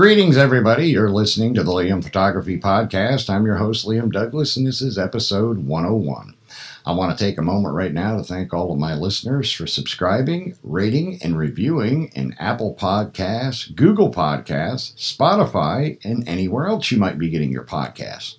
Greetings, everybody. You're listening to the Liam Photography Podcast. I'm your host, Liam Douglas, and this is episode 101. I want to take a moment right now to thank all of my listeners for subscribing, rating, and reviewing in Apple Podcasts, Google Podcasts, Spotify, and anywhere else you might be getting your podcasts.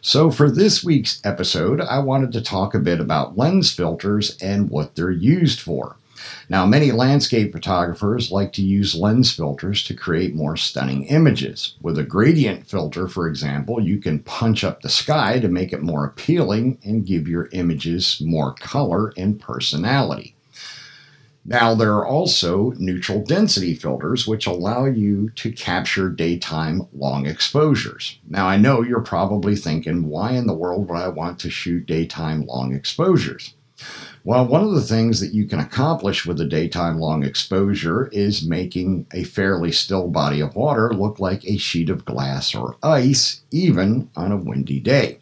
So, for this week's episode, I wanted to talk a bit about lens filters and what they're used for. Now, many landscape photographers like to use lens filters to create more stunning images. With a gradient filter, for example, you can punch up the sky to make it more appealing and give your images more color and personality. Now, there are also neutral density filters, which allow you to capture daytime long exposures. Now, I know you're probably thinking, why in the world would I want to shoot daytime long exposures? Well, one of the things that you can accomplish with a daytime long exposure is making a fairly still body of water look like a sheet of glass or ice, even on a windy day.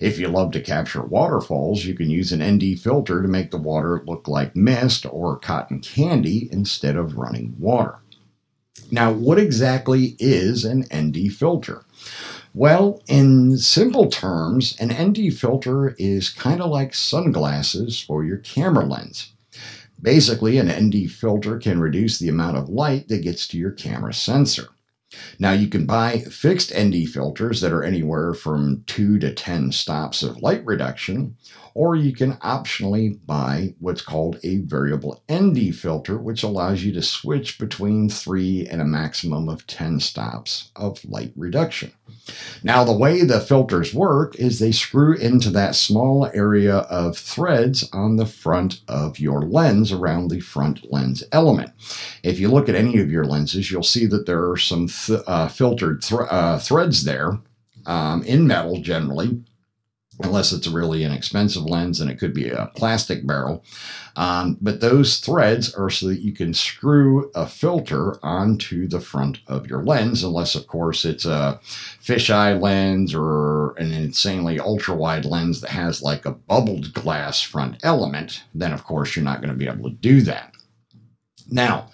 If you love to capture waterfalls, you can use an ND filter to make the water look like mist or cotton candy instead of running water. Now, what exactly is an ND filter? Well, in simple terms, an ND filter is kind of like sunglasses for your camera lens. Basically, an ND filter can reduce the amount of light that gets to your camera sensor. Now, you can buy fixed ND filters that are anywhere from 2 to 10 stops of light reduction, or you can optionally buy what's called a variable ND filter, which allows you to switch between 3 and a maximum of 10 stops of light reduction. Now, the way the filters work is they screw into that small area of threads on the front of your lens around the front lens element. If you look at any of your lenses, you'll see that there are some th- uh, filtered th- uh, threads there um, in metal generally unless it's a really inexpensive lens and it could be a plastic barrel. Um, but those threads are so that you can screw a filter onto the front of your lens, unless, of course, it's a fisheye lens or an insanely ultra wide lens that has like a bubbled glass front element. Then, of course, you're not going to be able to do that. Now,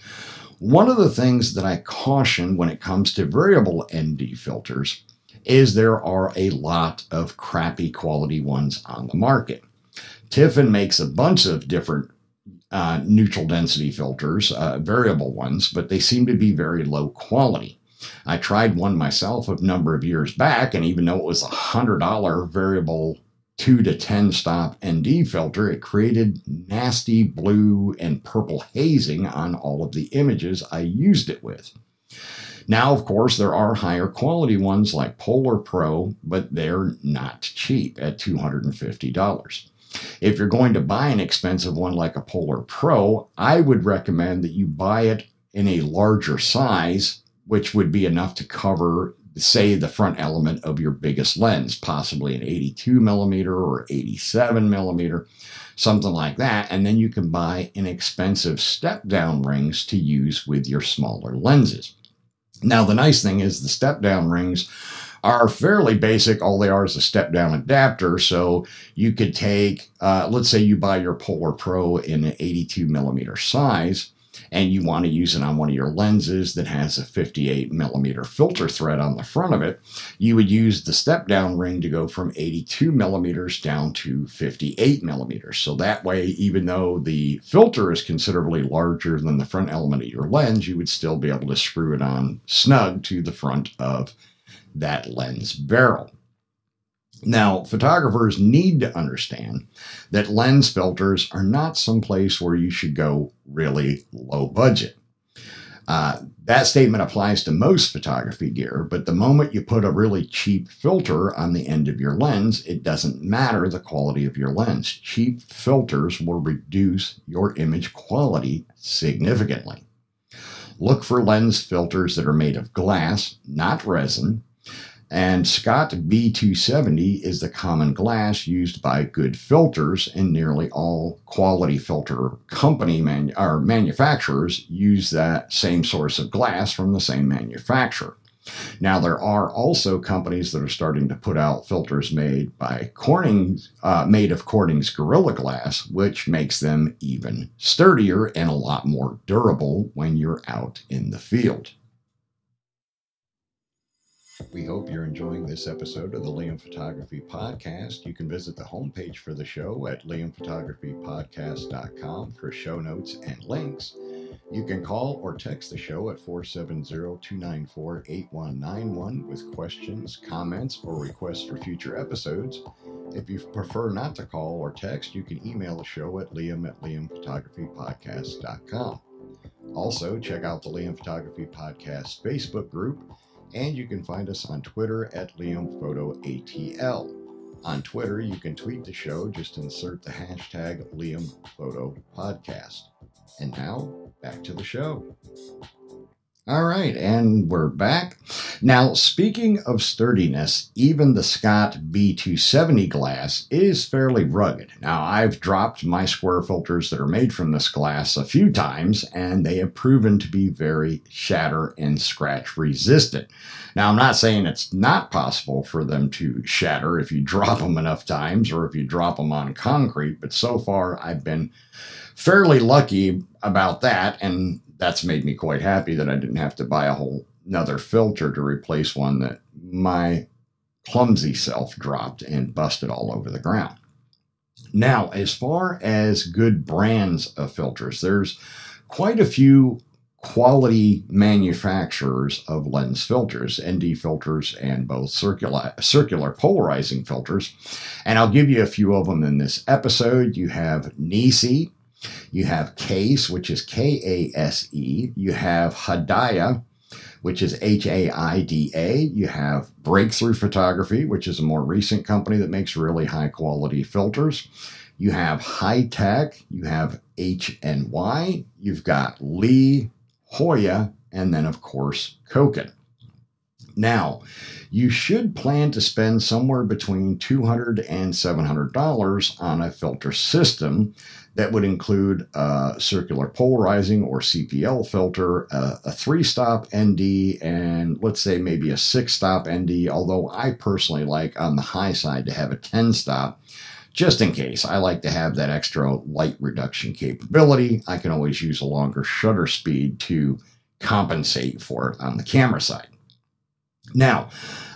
one of the things that I caution when it comes to variable ND filters is there are a lot of crappy quality ones on the market. Tiffen makes a bunch of different uh, neutral density filters, uh, variable ones, but they seem to be very low quality. I tried one myself a number of years back, and even though it was a $100 variable 2 to 10 stop ND filter, it created nasty blue and purple hazing on all of the images I used it with. Now, of course, there are higher quality ones like Polar Pro, but they're not cheap at $250. If you're going to buy an expensive one like a Polar Pro, I would recommend that you buy it in a larger size, which would be enough to cover, say, the front element of your biggest lens, possibly an 82 millimeter or 87 millimeter, something like that. And then you can buy inexpensive step down rings to use with your smaller lenses. Now, the nice thing is the step down rings are fairly basic. All they are is a step down adapter. So you could take, uh, let's say you buy your Polar Pro in an 82 millimeter size and you want to use it on one of your lenses that has a 58 millimeter filter thread on the front of it, you would use the step down ring to go from 82 millimeters down to 58 millimeters. So that way, even though the filter is considerably larger than the front element of your lens, you would still be able to screw it on snug to the front of that lens barrel. Now, photographers need to understand that lens filters are not someplace where you should go really low budget. Uh, that statement applies to most photography gear, but the moment you put a really cheap filter on the end of your lens, it doesn't matter the quality of your lens. Cheap filters will reduce your image quality significantly. Look for lens filters that are made of glass, not resin, And Schott B270 is the common glass used by good filters, and nearly all quality filter company manu- or manufacturers use that same source of glass from the same manufacturer. Now, there are also companies that are starting to put out filters made by Corning, uh, made of Corning's Gorilla Glass, which makes them even sturdier and a lot more durable when you're out in the field. We hope you're enjoying this episode of the Liam Photography Podcast. You can visit the homepage for the show at liamphotographypodcast.com for show notes and links. You can call or text the show at 470 294 8191 with questions, comments, or requests for future episodes. If you prefer not to call or text, you can email the show at liam at liamphotographypodcast.com. Also, check out the Liam Photography Podcast Facebook group, and you can find us on Twitter at LiamPhotoATL. On Twitter, you can tweet the show, just insert the hashtag LiamPhotoPodcast. And now, back to the show. All right, and we're back. Now, speaking of sturdiness, even the Schott B270 glass is fairly rugged. Now, I've dropped my square filters that are made from this glass a few times, and they have proven to be very shatter and scratch resistant. Now, I'm not saying it's not possible for them to shatter if you drop them enough times or if you drop them on concrete, but so far I've been fairly lucky about that, and that's made me quite happy that I didn't have to buy a whole another filter to replace one that my clumsy self dropped and busted all over the ground. Now, as far as good brands of filters, there's quite a few quality manufacturers of lens filters, ND filters, and both circular, circular polarizing filters. And I'll give you a few of them in this episode. You have Nisi, you have Kase, which is K A S E. You have Haida, which is H A I D A. You have Breakthrough Photography, which is a more recent company that makes really high quality filters. You have High Tech, You have HNY. You've got Lee, Hoya, and then, of course, Cokin. Now, you should plan to spend somewhere between $200 and $700 on a filter system that would include a circular polarizing or CPL filter, a, a three stop ND, and let's say maybe a six stop ND, although I personally like on the high side to have a 10 stop. Just in case, I like to have that extra light reduction capability. I can always use a longer shutter speed to compensate for it on the camera side. Now,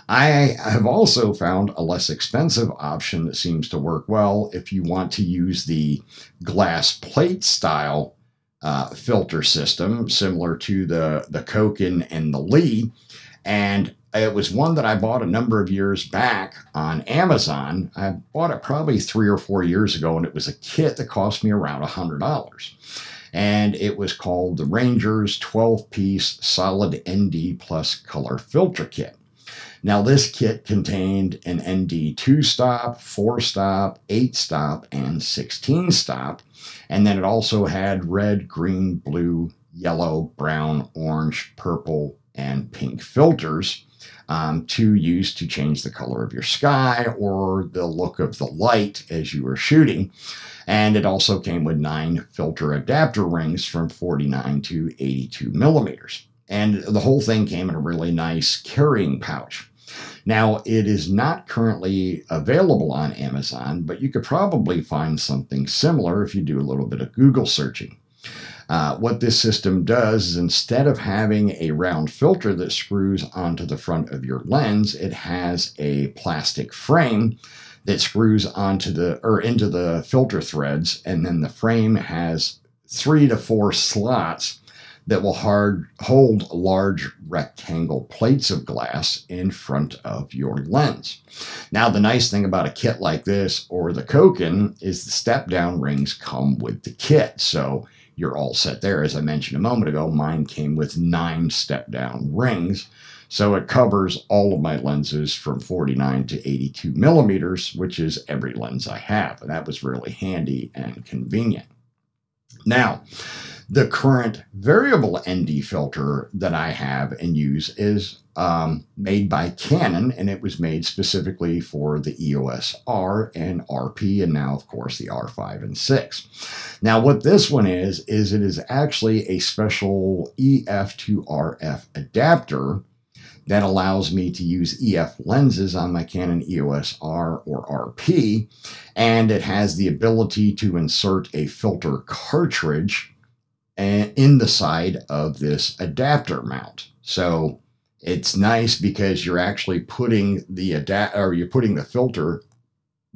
I have also found a less expensive option that seems to work well if you want to use the glass plate style uh, filter system, similar to the, the Cokin and the Lee. And it was one that I bought a number of years back on Amazon. I bought it probably three or four years ago, and it was a kit that cost me around $100. And it was called the Rangers 12 piece solid ND plus color filter kit. Now, this kit contained an ND 2 stop, 4 stop, 8 stop, and 16 stop. And then it also had red, green, blue, yellow, brown, orange, purple, and pink filters um, to use to change the color of your sky or the look of the light as you were shooting. And it also came with nine filter adapter rings from 49 to 82 millimeters. And the whole thing came in a really nice carrying pouch. Now, it is not currently available on Amazon, but you could probably find something similar if you do a little bit of Google searching. Uh, what this system does is instead of having a round filter that screws onto the front of your lens, it has a plastic frame that screws onto the or into the filter threads, and then the frame has three to four slots that will hard, hold large rectangle plates of glass in front of your lens. Now, the nice thing about a kit like this or the Cokin is the step down rings come with the kit. So you're all set there. As I mentioned a moment ago, mine came with nine step down rings. So it covers all of my lenses from 49 to 82 millimeters, which is every lens I have. And that was really handy and convenient. Now, the current variable ND filter that I have and use is um, made by Canon, and it was made specifically for the EOS R and RP, and now, of course, the R5 and 6. Now, what this one is, is it is actually a special EF to RF adapter that allows me to use EF lenses on my Canon EOS R or RP, and it has the ability to insert a filter cartridge eh, in the side of this adapter mount. So it's nice because you're actually putting the adapt or you're putting the filter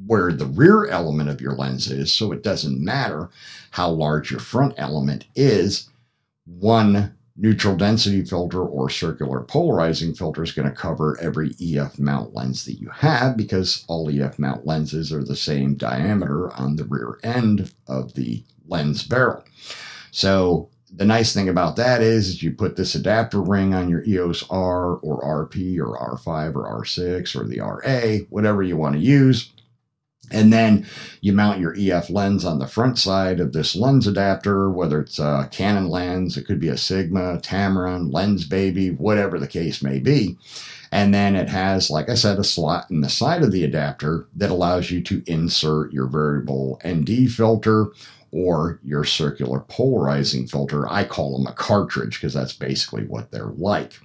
where the rear element of your lens is, so it doesn't matter how large your front element is. One neutral density filter or circular polarizing filter is going to cover every EF mount lens that you have because all EF mount lenses are the same diameter on the rear end of the lens barrel. So the nice thing about that is, is you put this adapter ring on your EOS R or RP or R5 or R6 or the RA, whatever you want to use. And then you mount your EF lens on the front side of this lens adapter, whether it's a Canon lens, it could be a Sigma, Tamron, Lens Baby, whatever the case may be. And then it has, like I said, a slot in the side of the adapter that allows you to insert your variable ND filter or your circular polarizing filter. I call them a cartridge because that's basically what they're like.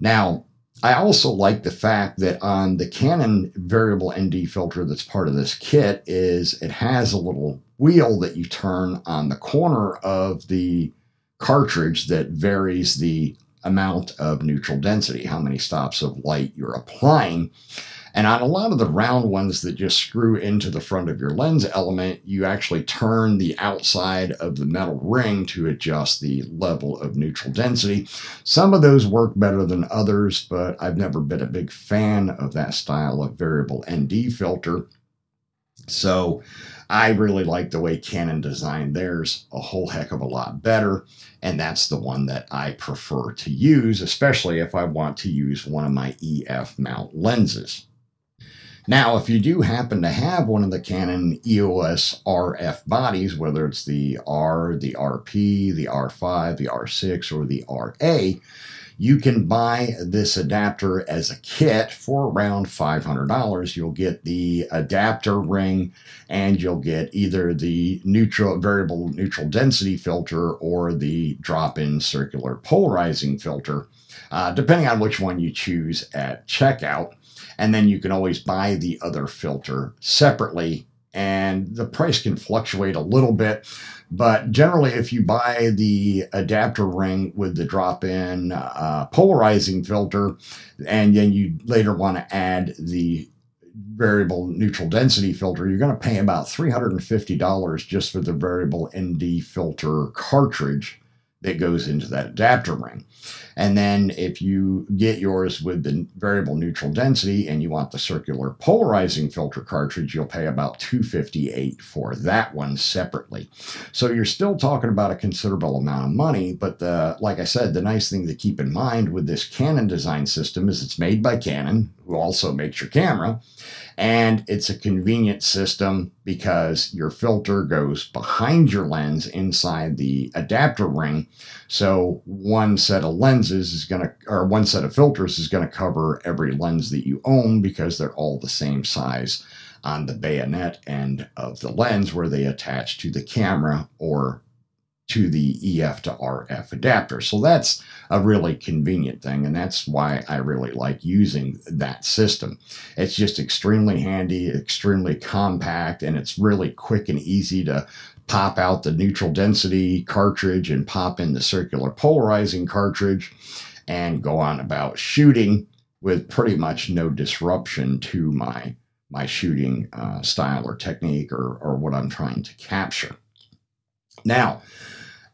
Now, I also like the fact that on the Canon variable ND filter that's part of this kit is it has a little wheel that you turn on the corner of the cartridge that varies the amount of neutral density, how many stops of light you're applying. And on a lot of the round ones that just screw into the front of your lens element, you actually turn the outside of the metal ring to adjust the level of neutral density. Some of those work better than others, but I've never been a big fan of that style of variable ND filter. So I really like the way Canon designed theirs a whole heck of a lot better. And that's the one that I prefer to use, especially if I want to use one of my EF mount lenses. Now, if you do happen to have one of the Canon EOS RF bodies, whether it's the R, the RP, the R5, the R6, or the RA, you can buy this adapter as a kit for around $500. You'll get the adapter ring and you'll get either the neutral variable neutral density filter or the drop-in circular polarizing filter, uh, depending on which one you choose at checkout and then you can always buy the other filter separately and the price can fluctuate a little bit but generally if you buy the adapter ring with the drop-in uh, polarizing filter and then you later want to add the variable neutral density filter you're going to pay about $350 just for the variable nd filter cartridge that goes into that adapter ring. And then if you get yours with the variable neutral density and you want the circular polarizing filter cartridge, you'll pay about 258 for that one separately. So you're still talking about a considerable amount of money, but the like I said, the nice thing to keep in mind with this Canon design system is it's made by Canon, who also makes your camera. And it's a convenient system because your filter goes behind your lens inside the adapter ring. So one set of lenses is going to, or one set of filters is going to cover every lens that you own because they're all the same size on the bayonet end of the lens where they attach to the camera or to the EF to RF adapter. So that's a really convenient thing, and that's why I really like using that system. It's just extremely handy, extremely compact, and it's really quick and easy to pop out the neutral density cartridge and pop in the circular polarizing cartridge and go on about shooting with pretty much no disruption to my my shooting uh, style or technique or, or what I'm trying to capture. Now,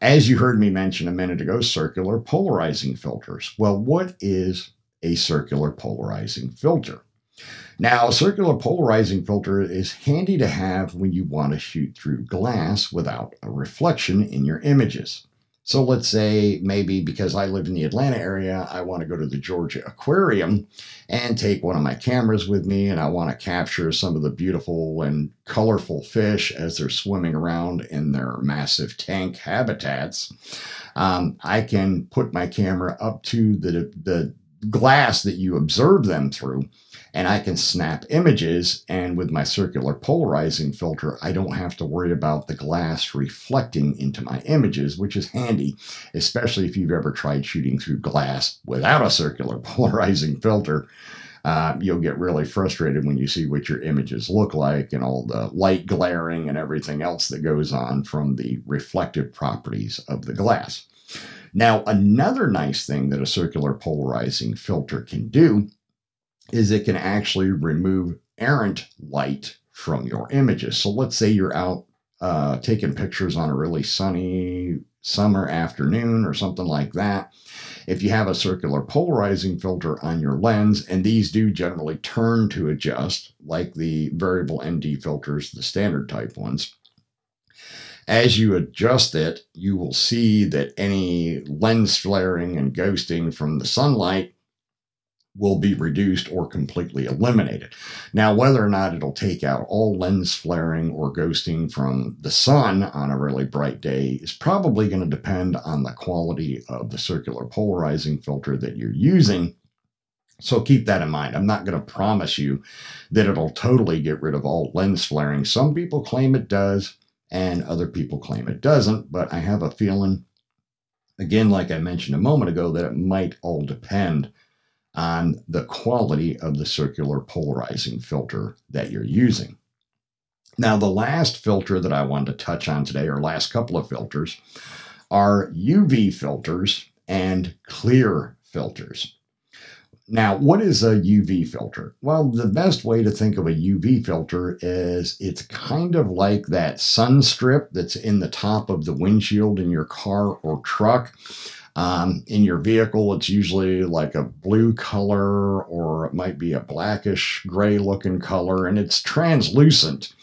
as you heard me mention a minute ago, circular polarizing filters. Well, what is a circular polarizing filter? Now, a circular polarizing filter is handy to have when you want to shoot through glass without a reflection in your images. So let's say maybe because I live in the Atlanta area, I want to go to the Georgia Aquarium and take one of my cameras with me, and I want to capture some of the beautiful and colorful fish as they're swimming around in their massive tank habitats. Um, I can put my camera up to the, the glass that you observe them through and I can snap images. And with my circular polarizing filter, I don't have to worry about the glass reflecting into my images, which is handy, especially if you've ever tried shooting through glass without a circular polarizing filter. Uh, you'll get really frustrated when you see what your images look like and all the light glaring and everything else that goes on from the reflective properties of the glass. Now, another nice thing that a circular polarizing filter can do is it can actually remove errant light from your images. So let's say you're out uh, taking pictures on a really sunny summer afternoon or something like that. If you have a circular polarizing filter on your lens, and these do generally turn to adjust, like the variable ND filters, the standard type ones, as you adjust it, you will see that any lens flaring and ghosting from the sunlight will be reduced or completely eliminated. Now, whether or not it'll take out all lens flaring or ghosting from the sun on a really bright day is probably going to depend on the quality of the circular polarizing filter that you're using. So keep that in mind. I'm not going to promise you that it'll totally get rid of all lens flaring. Some people claim it does, and other people claim it doesn't, but I have a feeling, again, like I mentioned a moment ago, that it might all depend on the quality of the circular polarizing filter that you're using. Now, the last filter that I wanted to touch on today, or last couple of filters, are UV filters and clear filters. Now, what is a UV filter? Well, the best way to think of a UV filter is it's kind of like that sun strip that's in the top of the windshield in your car or truck. Um, in your vehicle, it's usually like a blue color or it might be a blackish gray looking color, and it's translucent.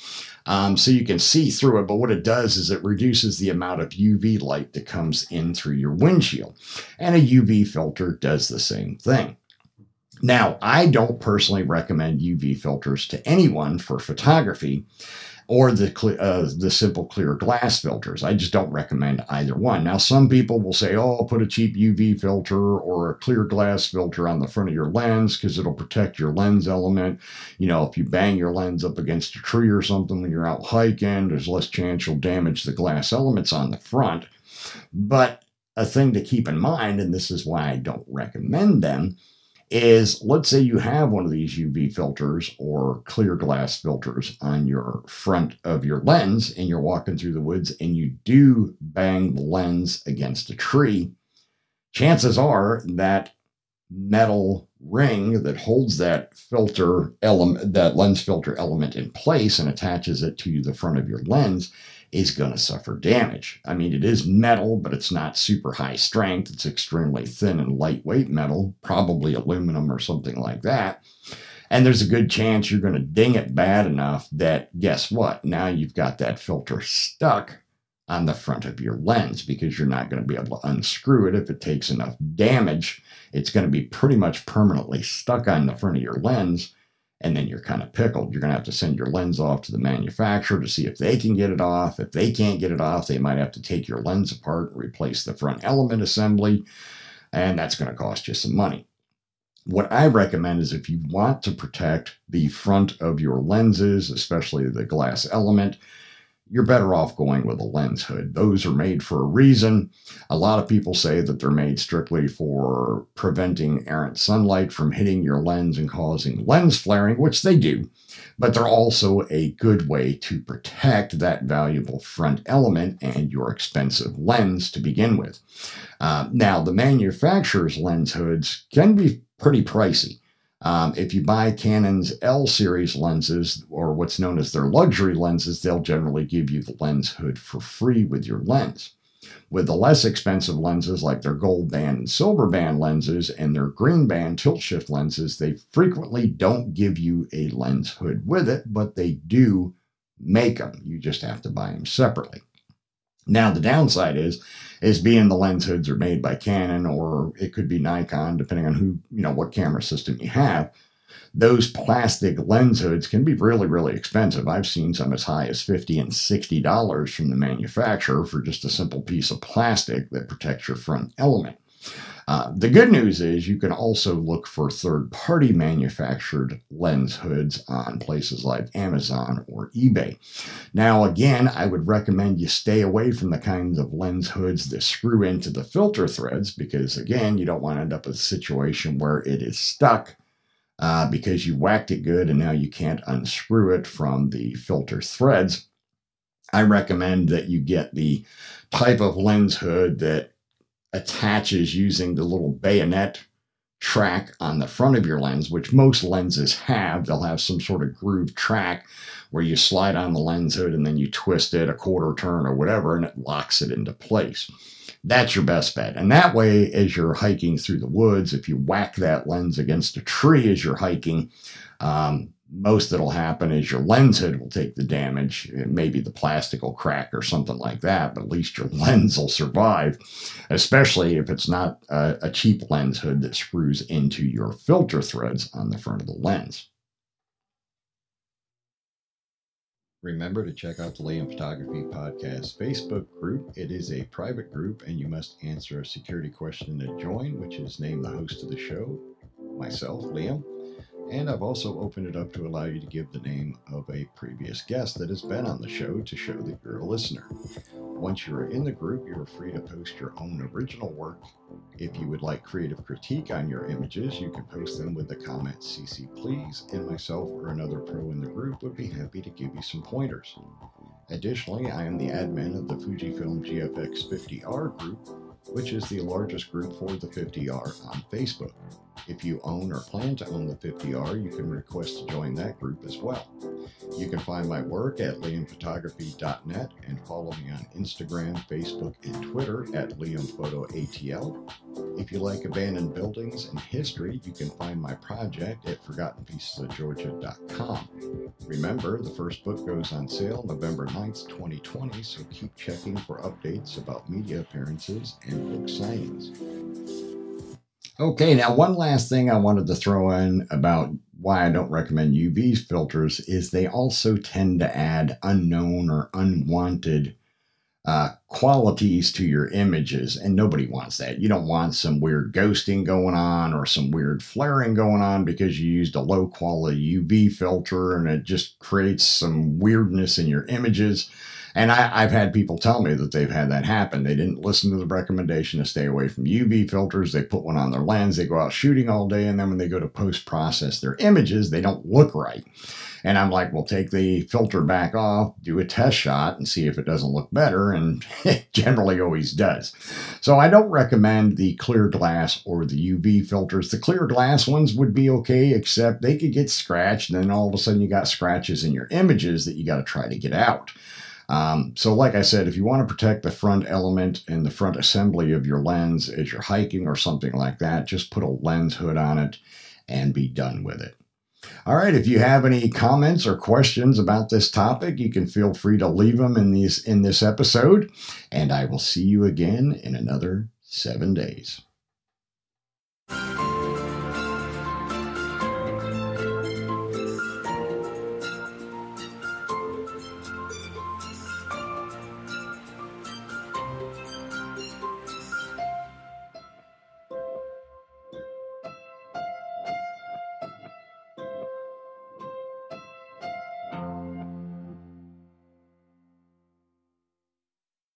Um, so you can see through it, but what it does is it reduces the amount of UV light that comes in through your windshield. And a UV filter does the same thing. Now, I don't personally recommend UV filters to anyone for photography or the uh, the simple clear glass filters. I just don't recommend either one. Now, some people will say, "Oh, I'll put a cheap UV filter or a clear glass filter on the front of your lens because it'll protect your lens element. You know, if you bang your lens up against a tree or something when you're out hiking, there's less chance you'll damage the glass elements on the front." But a thing to keep in mind, and this is why I don't recommend them, is let's say you have one of these UV filters or clear glass filters on your front of your lens and you're walking through the woods and you do bang the lens against a tree, chances are that metal ring that holds that filter element, that lens filter element in place and attaches it to the front of your lens is going to suffer damage. I mean, it is metal, but it's not super high strength. It's extremely thin and lightweight metal, probably aluminum or something like that. And there's a good chance you're going to ding it bad enough that guess what? Now you've got that filter stuck on the front of your lens because you're not going to be able to unscrew it if it takes enough damage. It's going to be pretty much permanently stuck on the front of your lens and then you're kind of pickled. You're going to have to send your lens off to the manufacturer to see if they can get it off. If they can't get it off, they might have to take your lens apart replace the front element assembly, and that's going to cost you some money. What I recommend is if you want to protect the front of your lenses, especially the glass element, you're better off going with a lens hood. Those are made for a reason. A lot of people say that they're made strictly for preventing errant sunlight from hitting your lens and causing lens flaring, which they do, but they're also a good way to protect that valuable front element and your expensive lens to begin with. Uh, now, the manufacturer's lens hoods can be pretty pricey. Um, if you buy Canon's L series lenses, or what's known as their luxury lenses, they'll generally give you the lens hood for free with your lens. With the less expensive lenses, like their gold band and silver band lenses and their green band tilt shift lenses, they frequently don't give you a lens hood with it, but they do make them. You just have to buy them separately. Now, the downside is, is being the lens hoods are made by Canon or it could be Nikon, depending on who, you know, what camera system you have. Those plastic lens hoods can be really, really expensive. I've seen some as high as 50 and $60 from the manufacturer for just a simple piece of plastic that protects your front element. Uh, the good news is you can also look for third party manufactured lens hoods on places like Amazon or eBay. Now, again, I would recommend you stay away from the kinds of lens hoods that screw into the filter threads because, again, you don't want to end up in a situation where it is stuck. Uh, because you whacked it good and now you can't unscrew it from the filter threads. I recommend that you get the type of lens hood that attaches using the little bayonet track on the front of your lens, which most lenses have. They'll have some sort of groove track where you slide on the lens hood and then you twist it a quarter turn or whatever and it locks it into place. That's your best bet. And that way, as you're hiking through the woods, if you whack that lens against a tree as you're hiking, um, most that'll happen is your lens hood will take the damage. Maybe the plastic will crack or something like that, but at least your lens will survive, especially if it's not a, a, cheap lens hood that screws into your filter threads on the front of the lens. Remember to check out the Liam Photography Podcast Facebook group. It is a private group, and you must answer a security question to join, which is name the host of the show, myself, Liam and I've also opened it up to allow you to give the name of a previous guest that has been on the show to show that you're a listener. Once you are in the group, you are free to post your own original work. If you would like creative critique on your images, you can post them with the comment CC please, and myself or another pro in the group would be happy to give you some pointers. Additionally, I am the admin of the Fujifilm GFX 50R group, which is the largest group for the 50R on Facebook. If you own or plan to own the 50R, you can request to join that group as well. You can find my work at liamphotography.net and follow me on Instagram, Facebook, and Twitter at liamphotoatl. If you like abandoned buildings and history, you can find my project at forgottenpiecesofgeorgia.com. Remember, the first book goes on sale November 9th, 2020, so keep checking for updates about media appearances and book signings. Okay, now one last thing I wanted to throw in about why I don't recommend UV filters is they also tend to add unknown or unwanted uh, qualities to your images, and nobody wants that. You don't want some weird ghosting going on or some weird flaring going on because you used a low quality UV filter and it just creates some weirdness in your images. And I, have had people tell me that they've had that happen. They didn't listen to the recommendation to stay away from UV filters. They put one on their lens. They go out shooting all day. And then when they go to post process their images, they don't look right. And I'm like, well, take the filter back off, do a test shot, and see if it doesn't look better. And it generally always does. So I don't recommend the clear glass or the UV filters. The clear glass ones would be okay, except they could get scratched. And then all of a sudden you got scratches in your images that you got to try to get out. Um, so, like I said, if you want to protect the front element and the front assembly of your lens as you're hiking or something like that, just put a lens hood on it and be done with it. All right, if you have any comments or questions about this topic, you can feel free to leave them in these in this episode, and I will see you again in another 7 days.